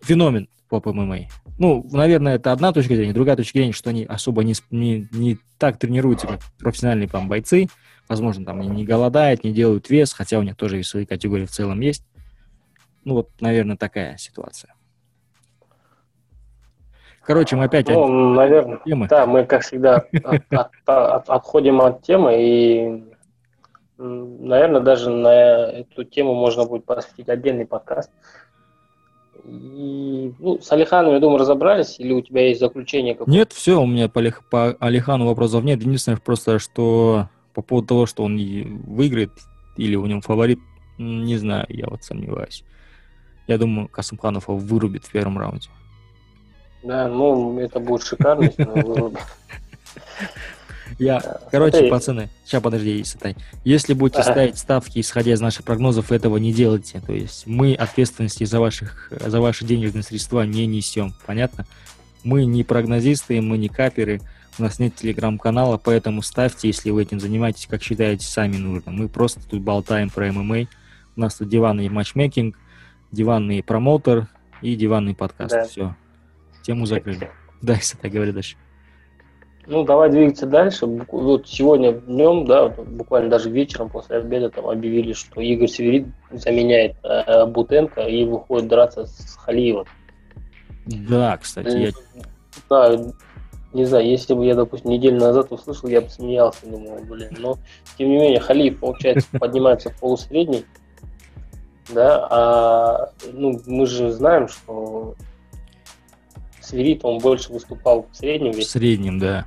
феномен по ММА. Ну, наверное, это одна точка зрения. Другая точка зрения, что они особо не, не, не так тренируются, как профессиональные там, бойцы. Возможно, там они не голодают, не делают вес, хотя у них тоже весовые категории в целом есть. Ну, вот, наверное, такая ситуация. Короче, мы опять... Ну, наверное, темы. да, мы, как всегда, от, от, от, отходим от темы, и, наверное, даже на эту тему можно будет посвятить отдельный подкаст. И, ну, с Алиханом, я думаю, разобрались, или у тебя есть заключение какое-то? Нет, все, у меня по, по Алихану вопросов нет. Единственное, просто, что по поводу того, что он выиграет, или у него фаворит, не знаю, я вот сомневаюсь. Я думаю, Касымханов его вырубит в первом раунде. Да, ну, это будет шикарно, если он вырубит. *laughs* Я, короче, Смотри. пацаны, сейчас подожди, Сатай. Если будете ага. ставить ставки, исходя из наших прогнозов, этого не делайте. То есть мы ответственности за, ваших, за ваши денежные средства не несем. Понятно? Мы не прогнозисты, мы не каперы, у нас нет телеграм-канала, поэтому ставьте, если вы этим занимаетесь, как считаете сами нужно. Мы просто тут болтаем про ММА. У нас тут диванный матчмейкинг, диванный промоутер и диванный подкаст. Да. Все. Тему закрыли. Да, если так говорю дальше. Ну, давай двигаться дальше. Вот сегодня днем, да, буквально даже вечером после обеда там объявили, что Игорь Северит заменяет э, Бутенко и выходит драться с Халиевым. Да, кстати. Я... Да, не знаю, если бы я, допустим, неделю назад услышал, я бы смеялся, думал, блин. Но, тем не менее, Халиев, получается, *laughs* поднимается в полусредний. Да, а ну, мы же знаем, что Сверид, он больше выступал в среднем. В среднем, да.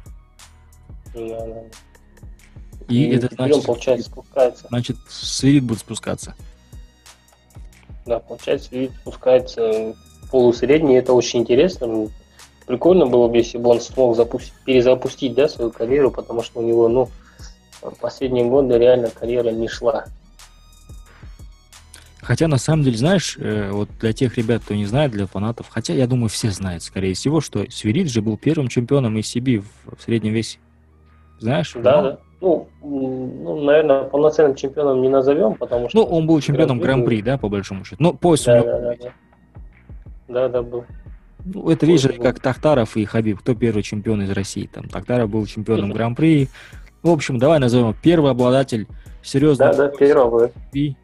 Да, да. И, и это значит, получается, спускается. Значит, Свирид будет спускаться. Да, получается, Свирид спускается полусредний, это очень интересно. Прикольно было бы, если бы он смог запустить, перезапустить да, свою карьеру, потому что у него, ну, последние годы реально карьера не шла. Хотя, на самом деле, знаешь, э, вот для тех ребят, кто не знает, для фанатов, хотя, я думаю, все знают, скорее всего, что Свириджи был первым чемпионом ACB в, в среднем весе. Знаешь? Да, да. Ну, ну, наверное, полноценным чемпионом не назовем, потому что... Ну, он был чемпионом Гран-при, да, по большому счету. Ну, пояс да, да, да, да. Да, да, был. Ну, это, видишь, как Тахтаров и Хабиб. Кто первый чемпион из России? Там Тахтаров был чемпионом *laughs* Гран-при. В общем, давай назовем первый обладатель серьезного... Да, да, первый. И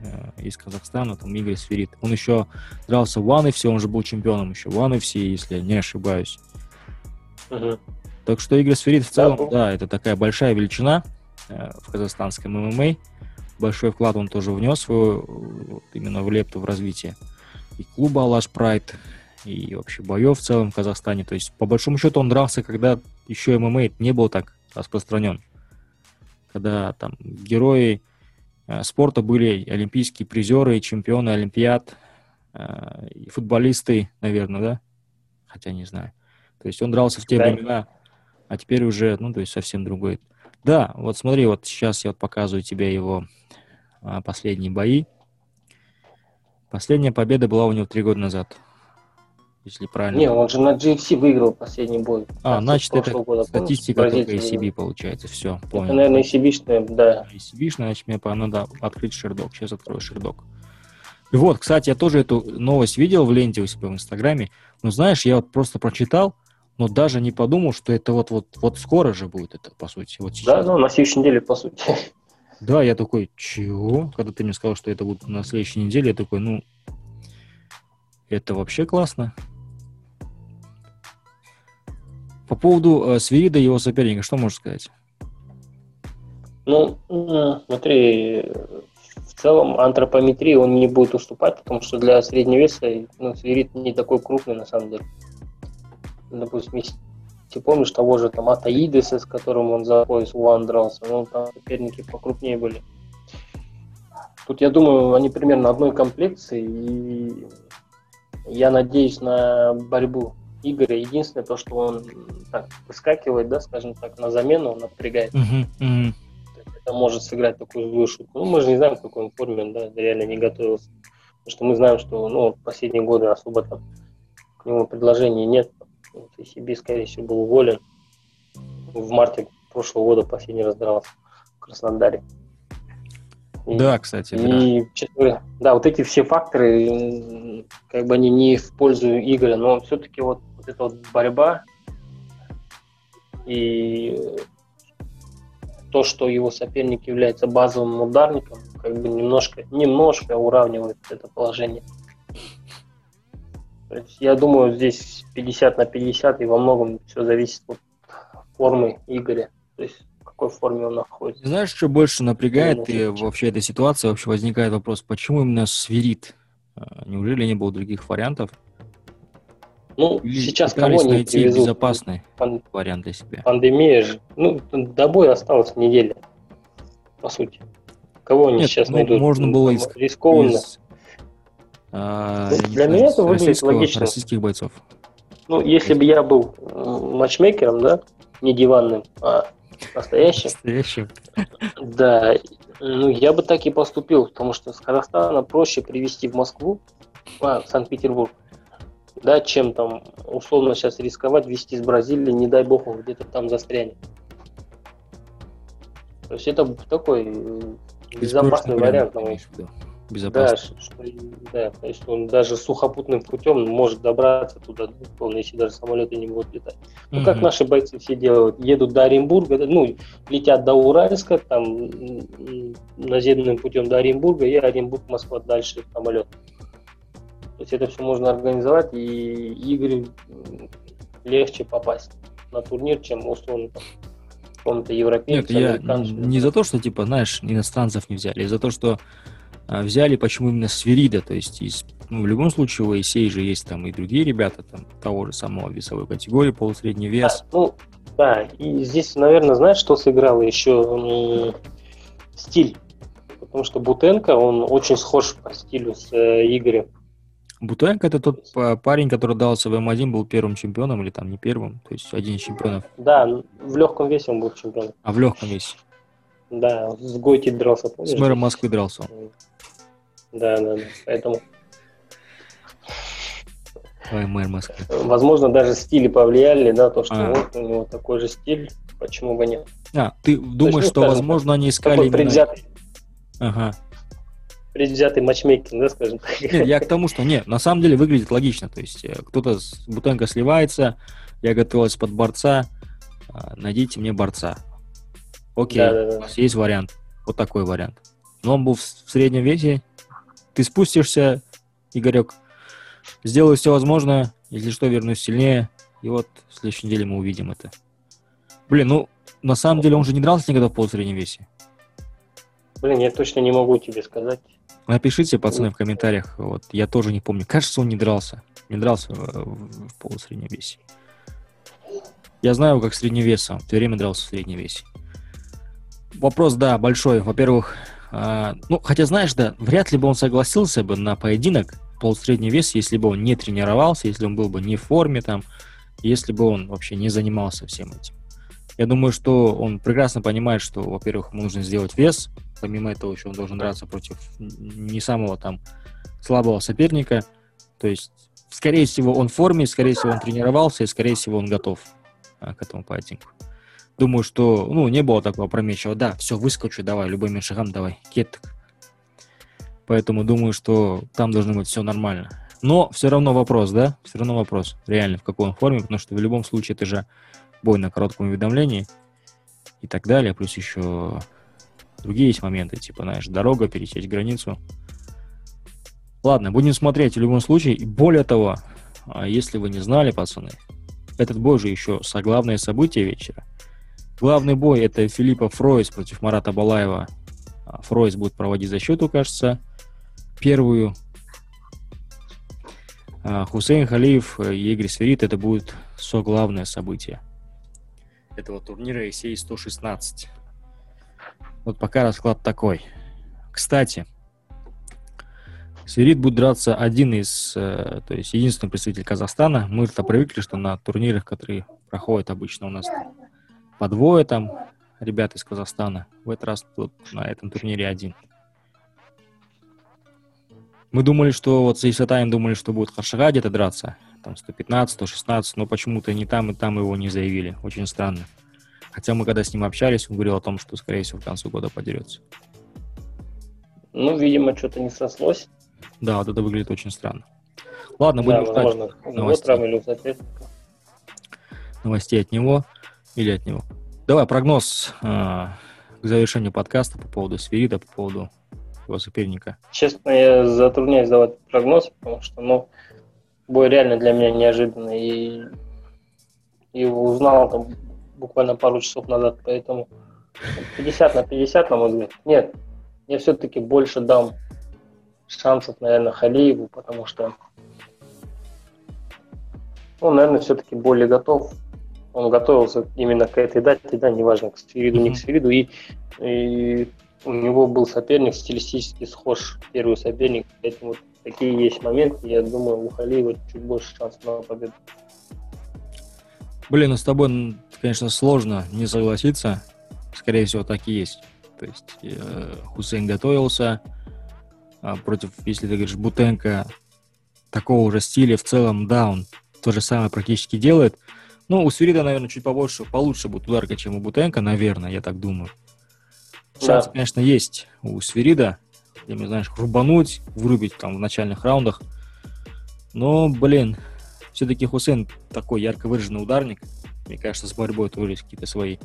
э, из Казахстана, там Игорь Сферит. Он еще дрался в One FC, он же был чемпионом еще в One FC, если я не ошибаюсь. Угу. Так что Игорь Сферит в целом, да, да это такая большая величина э, в казахстанском ММА. Большой вклад он тоже внес свою, именно в лепту в развитие и клуба Алаш Прайд, и вообще боев в целом в Казахстане. То есть, по большому счету, он дрался, когда еще ММА не был так распространен. Когда там герои э, спорта были олимпийские призеры, чемпионы Олимпиад, э, и футболисты, наверное, да? Хотя не знаю. То есть он дрался в те да. времена, а теперь уже, ну, то есть совсем другой. Да, вот смотри, вот сейчас я вот показываю тебе его а, последние бои. Последняя победа была у него три года назад. если правильно. Не, он же на GFC выиграл последний бой. А, значит, это года. Статистика только ACB получается. Все, Это, понял. наверное, ACB-шная, да. ACB, значит, мне надо открыть шердок. Сейчас открою шердок. И вот, кстати, я тоже эту новость видел в ленте у себя в Инстаграме. Но знаешь, я вот просто прочитал, но даже не подумал, что это вот, вот, вот скоро же будет это, по сути. Вот Да, ну, на следующей неделе, по сути. Да, я такой, чего? Когда ты мне сказал, что это будет на следующей неделе, я такой, ну, это вообще классно. По поводу э, Свирида и его соперника, что можешь сказать? Ну, смотри, в целом антропометрии он не будет уступать, потому что для среднего веса ну, свирит не такой крупный на самом деле. Допустим, если ты помнишь того же там Атаидеса, с которым он за пояс Уан дрался, ну, там соперники покрупнее были. Тут, я думаю, они примерно одной комплекции, и я надеюсь на борьбу Игоря. Единственное, то, что он так выскакивает, да, скажем так, на замену, он напрягает. Это может сыграть такую злую шутку. Ну, мы же не знаем, в какой он форме, он, да, реально не готовился. Потому что мы знаем, что, ну, последние годы особо там к нему предложений нет. Вот, себе, скорее всего, был уволен. В марте прошлого года последний раз дрался в Краснодаре. И- Да, кстати, да. и, честно говоря, да, вот эти все факторы, как бы они не в пользу Игоря, но все-таки вот, вот эта вот борьба и то, что его соперник является базовым ударником, как бы немножко, немножко уравнивает это положение. Я думаю, здесь 50 на 50, и во многом все зависит от формы Игоря. То есть в какой форме он находится. Знаешь, что больше напрягает и вообще этой ситуации? Вообще возникает вопрос, почему именно свирит? А, Неужели не было других вариантов? Ну, Или сейчас кого не найти привезут? безопасный Пан- вариант для себя? Пандемия же. Ну, до боя осталась неделя, по сути. Кого они Нет, сейчас ну, найдут? можно было иск- Рискованно. Из, а, Ну, для меня это выглядит логично. российских бойцов. Ну, если бы я был матчмейкером, да, не диванным, а настоящим, Настоящим. да, ну, я бы так и поступил, потому что с Казахстана проще привезти в Москву, а, в Санкт-Петербург, да, чем там условно сейчас рисковать везти из Бразилии, не дай бог он где-то там застрянет. То есть это такой э, безопасный вариант, на мой имеешь виду. Да, что, да, то есть он даже сухопутным путем может добраться туда, ну, если даже самолеты не будут летать. Ну, как Мгм. наши бойцы все делают, едут до Оренбурга, ну, летят до Уральска, там, наземным путем до Оренбурга, и Оренбург, Москва дальше самолет. То есть это все можно организовать, и Игорю легче попасть на турнир, чем условно там, какому-то Нет, европейцу, я американцу. не за то, что, типа, знаешь, иностранцев не взяли, а за то, что взяли, почему именно Свирида, то есть из, ну, в любом случае у Моисей же есть там и другие ребята, там, того же самого весовой категории, полусредний вес. Да, ну, да, и здесь, наверное, знаешь, что сыграло еще стиль. Потому что Бутенко, он очень схож по стилю с э, Игорем. Бутенко это тот па- парень, который дался в М1, был первым чемпионом, или там не первым, то есть один из чемпионов, Да, в легком весе он был чемпион. а в легком весе. Да, с Гойти дрался, С помнишь? мэром Москвы дрался. Да, да, да. Поэтому, Ой, мэр Москвы. возможно, даже стили повлияли, да, то, что А. вот у него такой же стиль, почему бы нет. А, ты думаешь, ну, что, скажем возможно, они искали именно... предвзятый, Ага. предвзятый матчмейкинг, да, скажем так. Нет, я к тому, что нет, на самом деле выглядит логично. То есть э, кто-то с Бутенко сливается, я готовился под борца, а, найдите мне борца. Окей, Да, да, да. у вас есть вариант. Вот такой вариант. Но он был в среднем весе. Ты спустишься, Игорек, сделаю все возможное, если что, вернусь сильнее. И вот в следующей неделе мы увидим это. Блин, ну, на самом деле он же не дрался никогда в полусреднем весе. Блин, я точно не могу тебе сказать. Напишите, пацаны, в комментариях. Вот, я тоже не помню. Кажется, он не дрался. Не дрался э, в, в полусреднем весе. Я знаю, как средневесом. В то время дрался в среднем весе. Вопрос, да, большой. Во-первых, а, ну, хотя, знаешь, да, вряд ли бы он согласился бы на поединок полусредний вес, если бы он не тренировался, если он был бы не в форме там, если бы он вообще не занимался всем этим. Я думаю, что он прекрасно понимает, что, во-первых, ему нужно сделать вес, помимо этого еще он должен драться против не самого там слабого соперника. То есть скорее всего, он в форме, скорее всего, он тренировался, и, скорее всего, он готов а, к этому поединку. Думаю, что, ну, не было такого промечего, да, все, выскочу, давай, любыми шагам давай, кетток. Поэтому думаю, что там должно быть все нормально. Но все равно вопрос, да? Все равно вопрос, реально, в какой он форме, потому что в любом случае это же бой на коротком уведомлении и так далее. Плюс еще другие есть моменты, типа, знаешь, дорога, пересечь границу. Ладно, будем смотреть в любом случае. И более того, а, если вы не знали, пацаны, этот бой же еще главное событие вечера. Главный бой это Филиппа Фройс против Марата Балаева. А, Фройс будет проводить защиту, кажется, первую. А, Хусейн Халиев и Игорь Сверид это будет со главное событие этого турнира ECA 116. Вот пока расклад такой. Кстати, Сверид будет драться один из, э, то есть единственный представитель Казахстана. Мы-то привыкли, что на турнирах, которые проходят обычно у нас по двое там ребят из Казахстана. В этот раз тут на этом турнире один. Мы думали, что вот с Исатаем думали, что будет Харшага где-то драться. Там 115, 116, но почему-то ни там, и там его не заявили. Очень странно. Хотя мы когда с ним общались, он говорил о том, что, скорее всего, к концу года подерется. Ну, видимо, что-то не сослось. Да, вот это выглядит очень странно. Ладно, будем да, ждать возможно, новостей. или новостей от него или от него. Давай прогноз э, к завершению подкаста по поводу Сверида, по поводу его соперника. Честно, я затрудняюсь давать прогноз, потому что, ну, бой реально для меня неожиданный. И его узнал там буквально пару часов назад, поэтому 50 на 50, на мой взгляд. Нет, я все-таки больше дам шансов, наверное, Халиеву, потому что он, наверное, все-таки более готов. Он готовился именно к этой дате, да, неважно, к Сфериду, не к Сфериду, и, и у него был соперник стилистически схож, первый соперник, поэтому вот такие есть моменты, я думаю, у Халиева чуть больше шансов на победу. Блин, ну с тобой, конечно, сложно не согласиться. Скорее всего, так и есть. То есть э, Хусейн готовился, а, против, если ты говоришь, Бутенко такого же стиля в целом, да, он то же самое практически делает. Ну, у Свирида, наверное, чуть побольше, получше будет ударка, чем у Бутенко, наверное, я так думаю. Шанс, да. конечно, есть у Свирида, не знаешь, рубануть, вырубить там в начальных раундах. Но, блин, все-таки Хусейн такой ярко выраженный ударник. Мне кажется, с борьбой тоже какие-то свои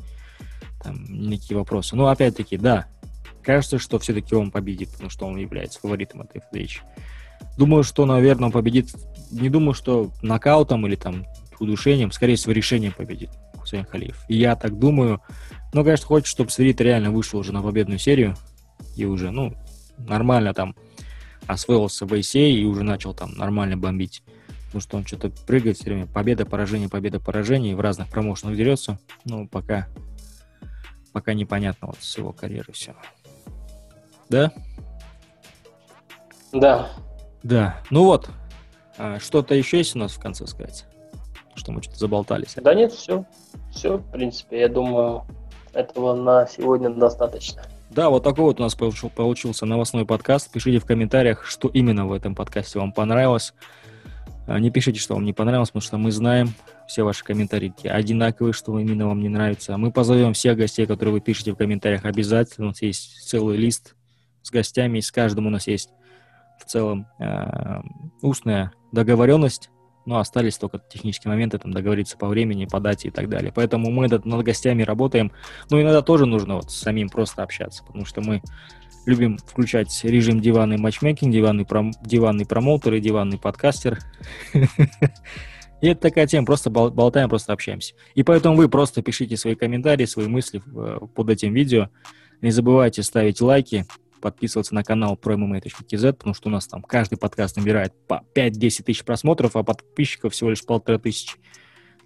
там некие вопросы. Но опять-таки, да, кажется, что все-таки он победит, потому что он является фаворитом этой встречи. Думаю, что, наверное, он победит. Не думаю, что нокаутом или там удушением, скорее всего, решением победит Хусейн Халиев. И я так думаю. Но, конечно, хочет, чтобы Сверид реально вышел уже на победную серию и уже, ну, нормально там освоился в ACA и уже начал там нормально бомбить. Потому что он что-то прыгает все время. Победа, поражение, победа, поражение. И в разных промоушенах дерется. Ну, пока, пока непонятно вот с его карьерой все. Да? Да. Да. Ну вот, а, что-то еще есть у нас в конце сказать? Что мы что-то заболтались? Да нет, все. Все, в принципе, я думаю, этого на сегодня достаточно. Да, вот такой вот у нас получился новостной подкаст. Пишите в комментариях, что именно в этом подкасте вам понравилось. А, не пишите, что вам не понравилось, потому что мы знаем все ваши комментарии одинаковые, что именно вам не нравится. Мы позовем всех гостей, которые вы пишете в комментариях обязательно. У нас есть целый лист с гостями, и с каждым у нас есть в целом э, устная договоренность, но остались только технические моменты, там договориться по времени, по дате и так далее. Поэтому мы над, над гостями работаем, но иногда тоже нужно вот с самим просто общаться, потому что мы любим включать режим диванный матчмейкинг, диванный, пром, диванный промоутер и диванный подкастер. *laughs* И это такая тема, просто болтаем, просто общаемся. И поэтому вы просто пишите свои комментарии, свои мысли э, под этим видео. Не забывайте ставить лайки, подписываться на канал ProMMA.kz, потому что у нас там каждый подкаст набирает по 5-10 тысяч просмотров, а подписчиков всего лишь полторы тысячи.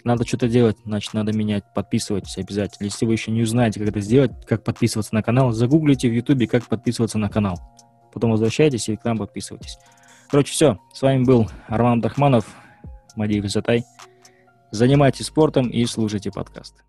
Надо что-то делать, значит, надо менять. Подписывайтесь обязательно. Если вы еще не узнаете, как это сделать, как подписываться на канал, загуглите в Ютубе, как подписываться на канал. Потом возвращайтесь и к нам подписывайтесь. Короче, все. С вами был Арман Дахманов, Мадиев Затай. Занимайтесь спортом и слушайте подкасты.